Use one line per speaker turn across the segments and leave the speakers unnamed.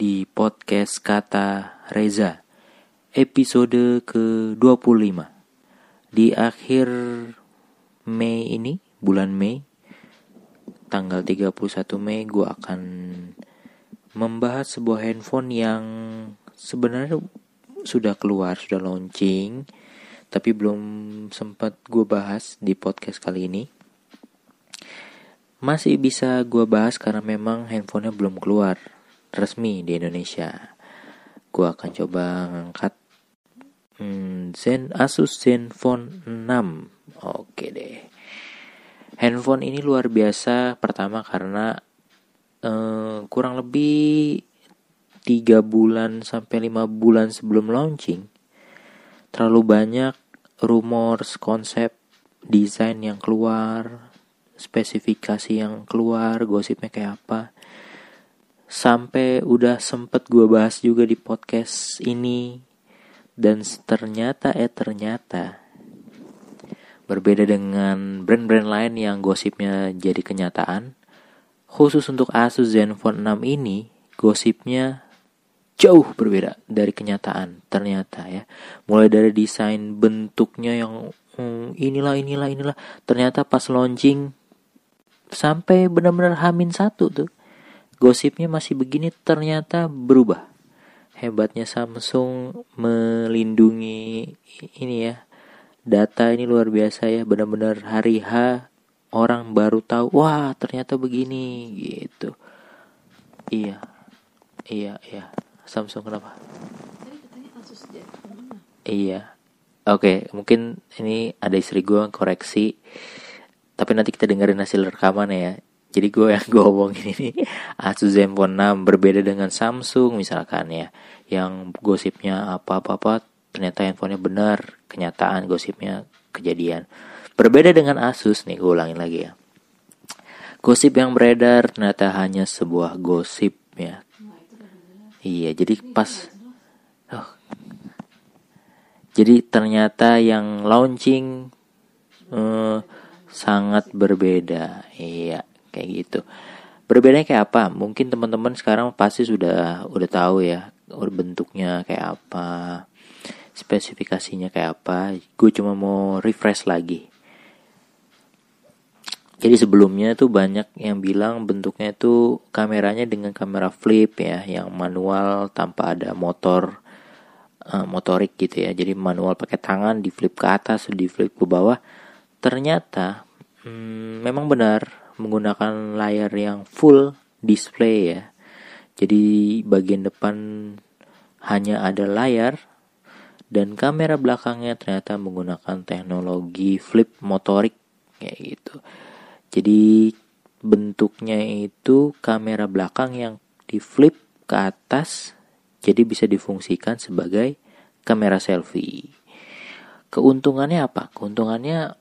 Di podcast Kata Reza Episode ke-25 Di akhir Mei ini Bulan Mei Tanggal 31 Mei gue akan Membahas sebuah handphone yang Sebenarnya sudah keluar, sudah launching Tapi belum sempat gue bahas di podcast kali ini. Masih bisa gue bahas karena memang handphonenya belum keluar resmi di Indonesia. Gue akan coba ngangkat hmm, Zen Asus Zenfone 6. Oke deh. Handphone ini luar biasa pertama karena eh, kurang lebih 3 bulan sampai 5 bulan sebelum launching terlalu banyak rumors, konsep, desain yang keluar, spesifikasi yang keluar, gosipnya kayak apa. Sampai udah sempet gue bahas juga di podcast ini. Dan ternyata eh ternyata berbeda dengan brand-brand lain yang gosipnya jadi kenyataan. Khusus untuk Asus Zenfone 6 ini, gosipnya jauh berbeda dari kenyataan ternyata ya. Mulai dari desain bentuknya yang hmm, inilah inilah inilah ternyata pas launching sampai benar-benar hamin satu tuh gosipnya masih begini ternyata berubah. Hebatnya Samsung melindungi ini ya data ini luar biasa ya benar-benar hari H orang baru tahu wah ternyata begini gitu. Iya iya iya. Samsung kenapa? Iya. Oke mungkin ini ada istri gue koreksi. Tapi nanti kita dengerin hasil rekaman ya jadi gue yang gue omongin ini Asus Zenfone 6 berbeda dengan Samsung misalkan ya yang gosipnya apa-apa ternyata handphonenya benar kenyataan gosipnya kejadian berbeda dengan Asus nih gue ulangin lagi ya gosip yang beredar ternyata hanya sebuah gosip ya iya jadi pas oh. jadi ternyata yang launching uh, sangat berbeda. Iya, kayak gitu. Berbedanya kayak apa? Mungkin teman-teman sekarang pasti sudah udah tahu ya bentuknya kayak apa, spesifikasinya kayak apa. Gue cuma mau refresh lagi. Jadi sebelumnya tuh banyak yang bilang bentuknya itu kameranya dengan kamera flip ya, yang manual tanpa ada motor uh, motorik gitu ya. Jadi manual pakai tangan di flip ke atas, di flip ke bawah ternyata hmm, memang benar menggunakan layar yang full display ya. Jadi bagian depan hanya ada layar dan kamera belakangnya ternyata menggunakan teknologi flip motorik kayak gitu. Jadi bentuknya itu kamera belakang yang di flip ke atas jadi bisa difungsikan sebagai kamera selfie. Keuntungannya apa? Keuntungannya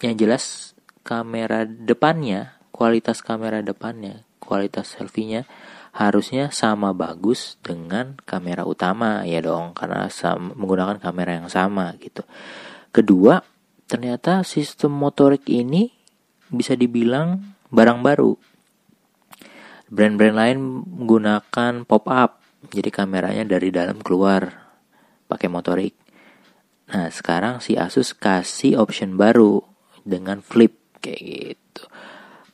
yang jelas kamera depannya, kualitas kamera depannya, kualitas selfie-nya harusnya sama bagus dengan kamera utama ya dong karena sama, menggunakan kamera yang sama gitu. Kedua, ternyata sistem motorik ini bisa dibilang barang baru. Brand-brand lain menggunakan pop up, jadi kameranya dari dalam keluar pakai motorik. Nah, sekarang si Asus kasih option baru dengan flip kayak gitu.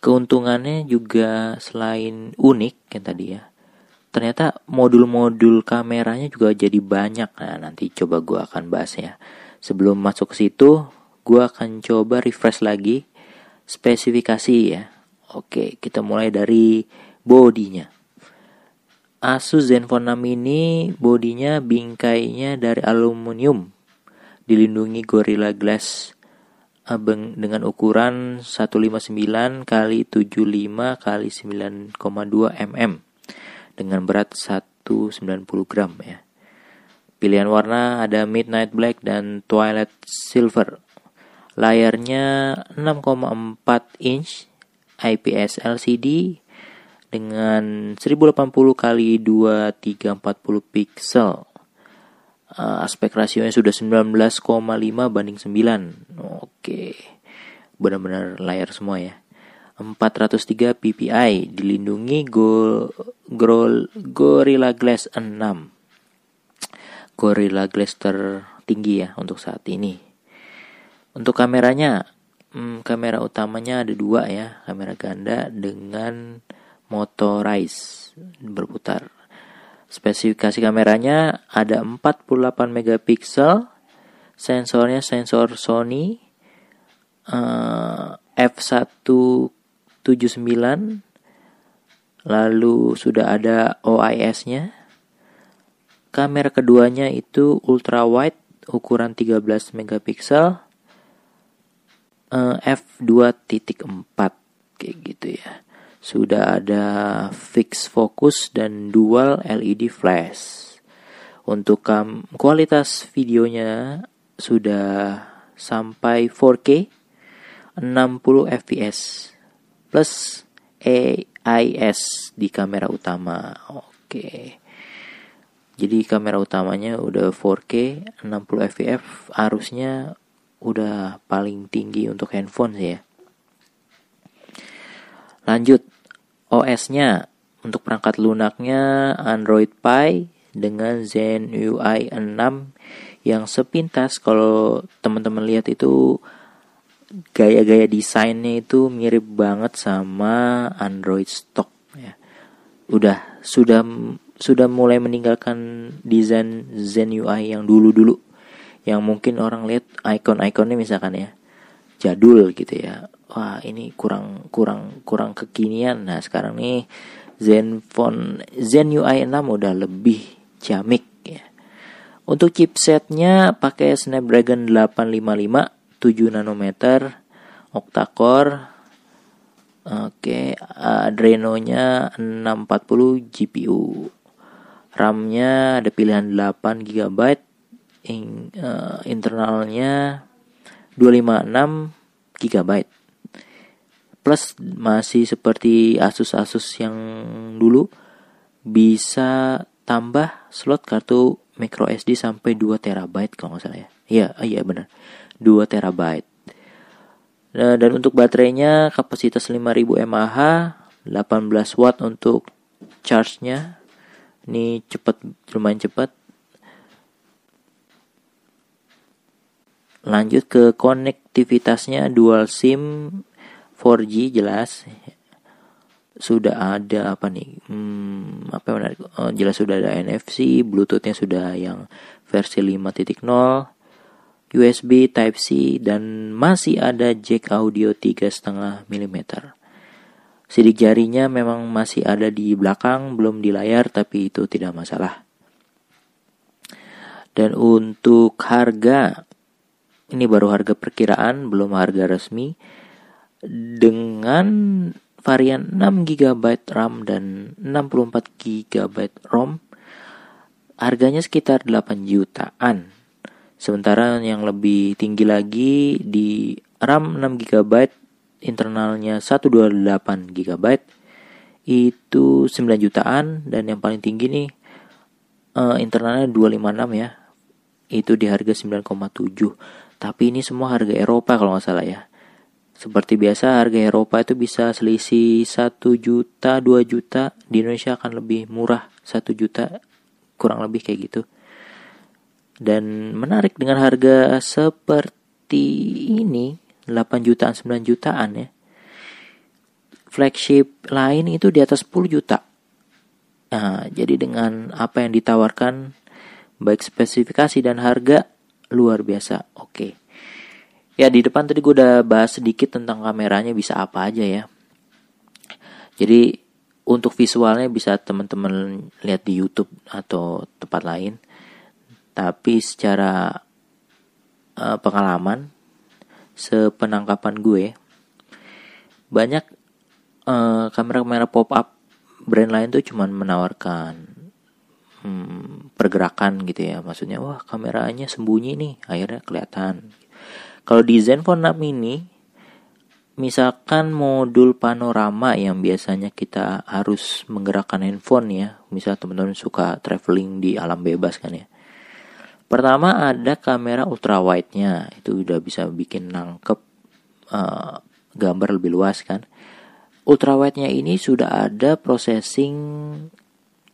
Keuntungannya juga selain unik yang tadi ya. Ternyata modul-modul kameranya juga jadi banyak. Nah, nanti coba gue akan bahas ya. Sebelum masuk ke situ, gue akan coba refresh lagi spesifikasi ya. Oke, kita mulai dari bodinya. Asus Zenfone 6 ini bodinya bingkainya dari aluminium dilindungi Gorilla Glass dengan ukuran 159 kali 75 kali 9,2 mm dengan berat gram ya. Pilihan warna ada Midnight Black dan Twilight Silver. Layarnya 6,4 inch IPS LCD dengan 1080 kali 2340 pixel. Uh, aspek rasionya sudah 19,5 banding 9. Oke. Benar-benar layar semua ya. 403 ppi dilindungi Go, Go, Gorilla Glass 6 Gorilla Glass tertinggi ya untuk saat ini untuk kameranya hmm, kamera utamanya ada dua ya kamera ganda dengan motorized berputar spesifikasi kameranya ada 48 megapiksel. Sensornya sensor Sony uh, f1 79 lalu sudah ada OIS-nya kamera keduanya itu ultra wide ukuran 13 megapiksel. Uh, f2.4 kayak gitu ya sudah ada fix focus dan dual LED flash untuk um, kualitas videonya sudah sampai 4K 60 fps plus AIS di kamera utama. Oke. Jadi kamera utamanya udah 4K 60 fps arusnya udah paling tinggi untuk handphone ya. Lanjut OS-nya untuk perangkat lunaknya Android Pie dengan Zen UI 6 yang sepintas kalau teman-teman lihat itu gaya-gaya desainnya itu mirip banget sama Android stock ya. Udah sudah sudah mulai meninggalkan desain Zen UI yang dulu-dulu yang mungkin orang lihat icon-iconnya misalkan ya jadul gitu ya. Wah, ini kurang kurang kurang kekinian. Nah, sekarang nih Zenfone Zen UI 6 udah lebih ciamik ya. Untuk chipsetnya pakai Snapdragon 855 7 nanometer octa-core Oke, Adreno-nya 640 GPU. RAM-nya ada pilihan 8 GB, in, uh, internalnya 256 GB. Plus masih seperti Asus-Asus yang dulu bisa tambah slot kartu micro SD sampai 2 TB kalau nggak salah ya. Iya, iya benar. 2 terabyte. Nah, dan untuk baterainya kapasitas 5000 mAh, 18 watt untuk charge-nya. Ini cepat lumayan cepat. Lanjut ke konektivitasnya dual SIM 4G jelas sudah ada apa nih hmm, apa yang menarik oh, jelas sudah ada NFC Bluetoothnya sudah yang versi 5.0 USB Type-C dan masih ada jack audio 3,5 mm. Sidik jarinya memang masih ada di belakang, belum di layar, tapi itu tidak masalah. Dan untuk harga, ini baru harga perkiraan, belum harga resmi. Dengan varian 6 GB RAM dan 64 GB ROM, harganya sekitar 8 jutaan Sementara yang lebih tinggi lagi di RAM 6 GB, internalnya 128 GB itu 9 jutaan dan yang paling tinggi nih uh, internalnya 256 ya. Itu di harga 9,7. Tapi ini semua harga Eropa kalau nggak salah ya. Seperti biasa harga Eropa itu bisa selisih 1 juta, 2 juta. Di Indonesia akan lebih murah 1 juta kurang lebih kayak gitu. Dan menarik dengan harga seperti ini 8 jutaan 9 jutaan ya. Flagship lain itu di atas 10 juta. Nah, jadi dengan apa yang ditawarkan baik spesifikasi dan harga luar biasa. Oke ya di depan tadi gue udah bahas sedikit tentang kameranya bisa apa aja ya. Jadi untuk visualnya bisa teman-teman lihat di YouTube atau tempat lain. Tapi secara uh, pengalaman sepenangkapan gue banyak kamera kamera-kamera pop up brand lain tuh cuman menawarkan pergerakan gitu ya. Maksudnya wah kameranya sembunyi nih akhirnya kelihatan kalau di Zenfone 6 ini misalkan modul panorama yang biasanya kita harus menggerakkan handphone ya misal teman-teman suka traveling di alam bebas kan ya pertama ada kamera ultrawide-nya itu udah bisa bikin nangkep uh, gambar lebih luas kan ultrawide-nya ini sudah ada processing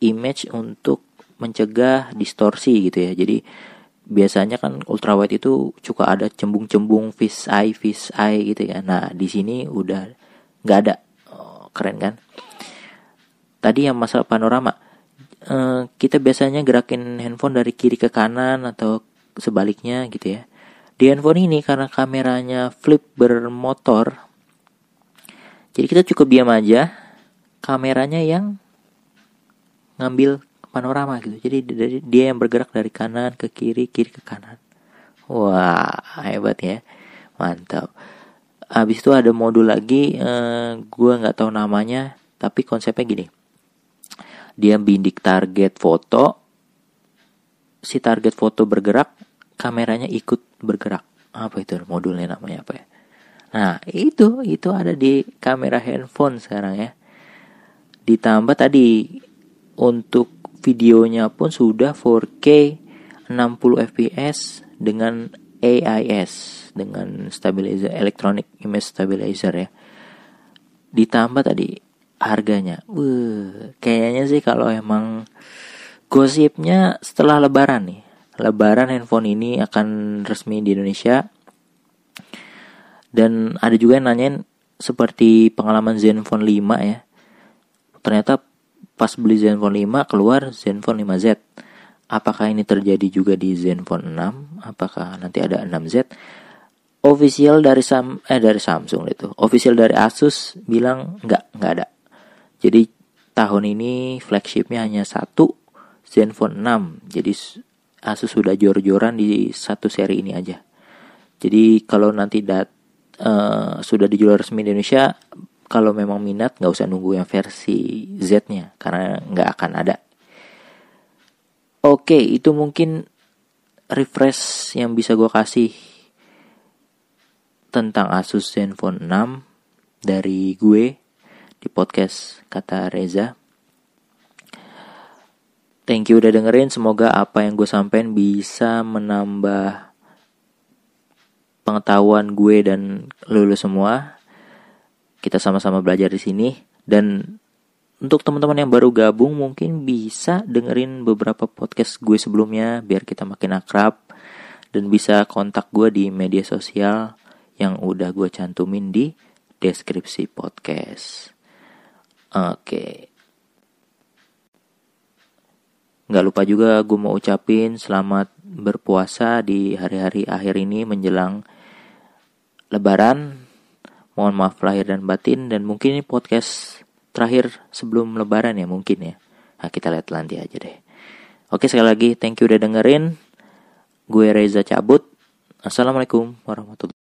image untuk mencegah distorsi gitu ya. Jadi biasanya kan ultrawide itu suka ada cembung-cembung fish eye fish eye gitu ya. Nah di sini udah nggak ada, oh, keren kan? Tadi yang masalah panorama, eh, kita biasanya gerakin handphone dari kiri ke kanan atau sebaliknya gitu ya. Di handphone ini karena kameranya flip bermotor, jadi kita cukup diam aja, kameranya yang ngambil panorama gitu. Jadi dia yang bergerak dari kanan ke kiri, kiri ke kanan. Wah, hebat ya. Mantap. Habis itu ada modul lagi, eh, gue nggak tahu namanya, tapi konsepnya gini. Dia bindik target foto, si target foto bergerak, kameranya ikut bergerak. Apa itu modulnya namanya apa ya? Nah, itu itu ada di kamera handphone sekarang ya. Ditambah tadi untuk videonya pun sudah 4K 60 fps dengan AIS dengan stabilizer electronic image stabilizer ya. Ditambah tadi harganya. Wuh, kayaknya sih kalau emang gosipnya setelah lebaran nih. Lebaran handphone ini akan resmi di Indonesia. Dan ada juga yang nanyain seperti pengalaman Zenfone 5 ya. Ternyata pas beli Zenfone 5 keluar Zenfone 5Z. Apakah ini terjadi juga di Zenfone 6? Apakah nanti ada 6Z? Official dari Sam eh dari Samsung itu. Official dari Asus bilang nggak nggak ada. Jadi tahun ini flagshipnya hanya satu Zenfone 6. Jadi Asus sudah jor-joran di satu seri ini aja. Jadi kalau nanti dat, uh, sudah dijual resmi di Indonesia kalau memang minat nggak usah nunggu yang versi Z-nya karena nggak akan ada. Oke, itu mungkin refresh yang bisa gue kasih tentang Asus Zenfone 6 dari gue di podcast kata Reza. Thank you udah dengerin. Semoga apa yang gue sampaikan bisa menambah pengetahuan gue dan lulu semua kita sama-sama belajar di sini dan untuk teman-teman yang baru gabung mungkin bisa dengerin beberapa podcast gue sebelumnya biar kita makin akrab dan bisa kontak gue di media sosial yang udah gue cantumin di deskripsi podcast. Oke. Nggak lupa juga gue mau ucapin selamat berpuasa di hari-hari akhir ini menjelang lebaran Mohon maaf lahir dan batin dan mungkin ini podcast terakhir sebelum lebaran ya mungkin ya. Nah, kita lihat nanti aja deh. Oke sekali lagi thank you udah dengerin. Gue Reza cabut. Assalamualaikum warahmatullahi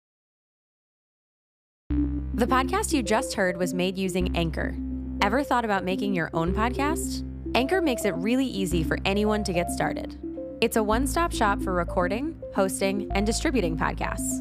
The podcast you just heard was made using Anchor. Ever thought about making your own podcast? Anchor makes it really easy for anyone to get started. It's a one stop shop for recording, hosting, and distributing podcasts.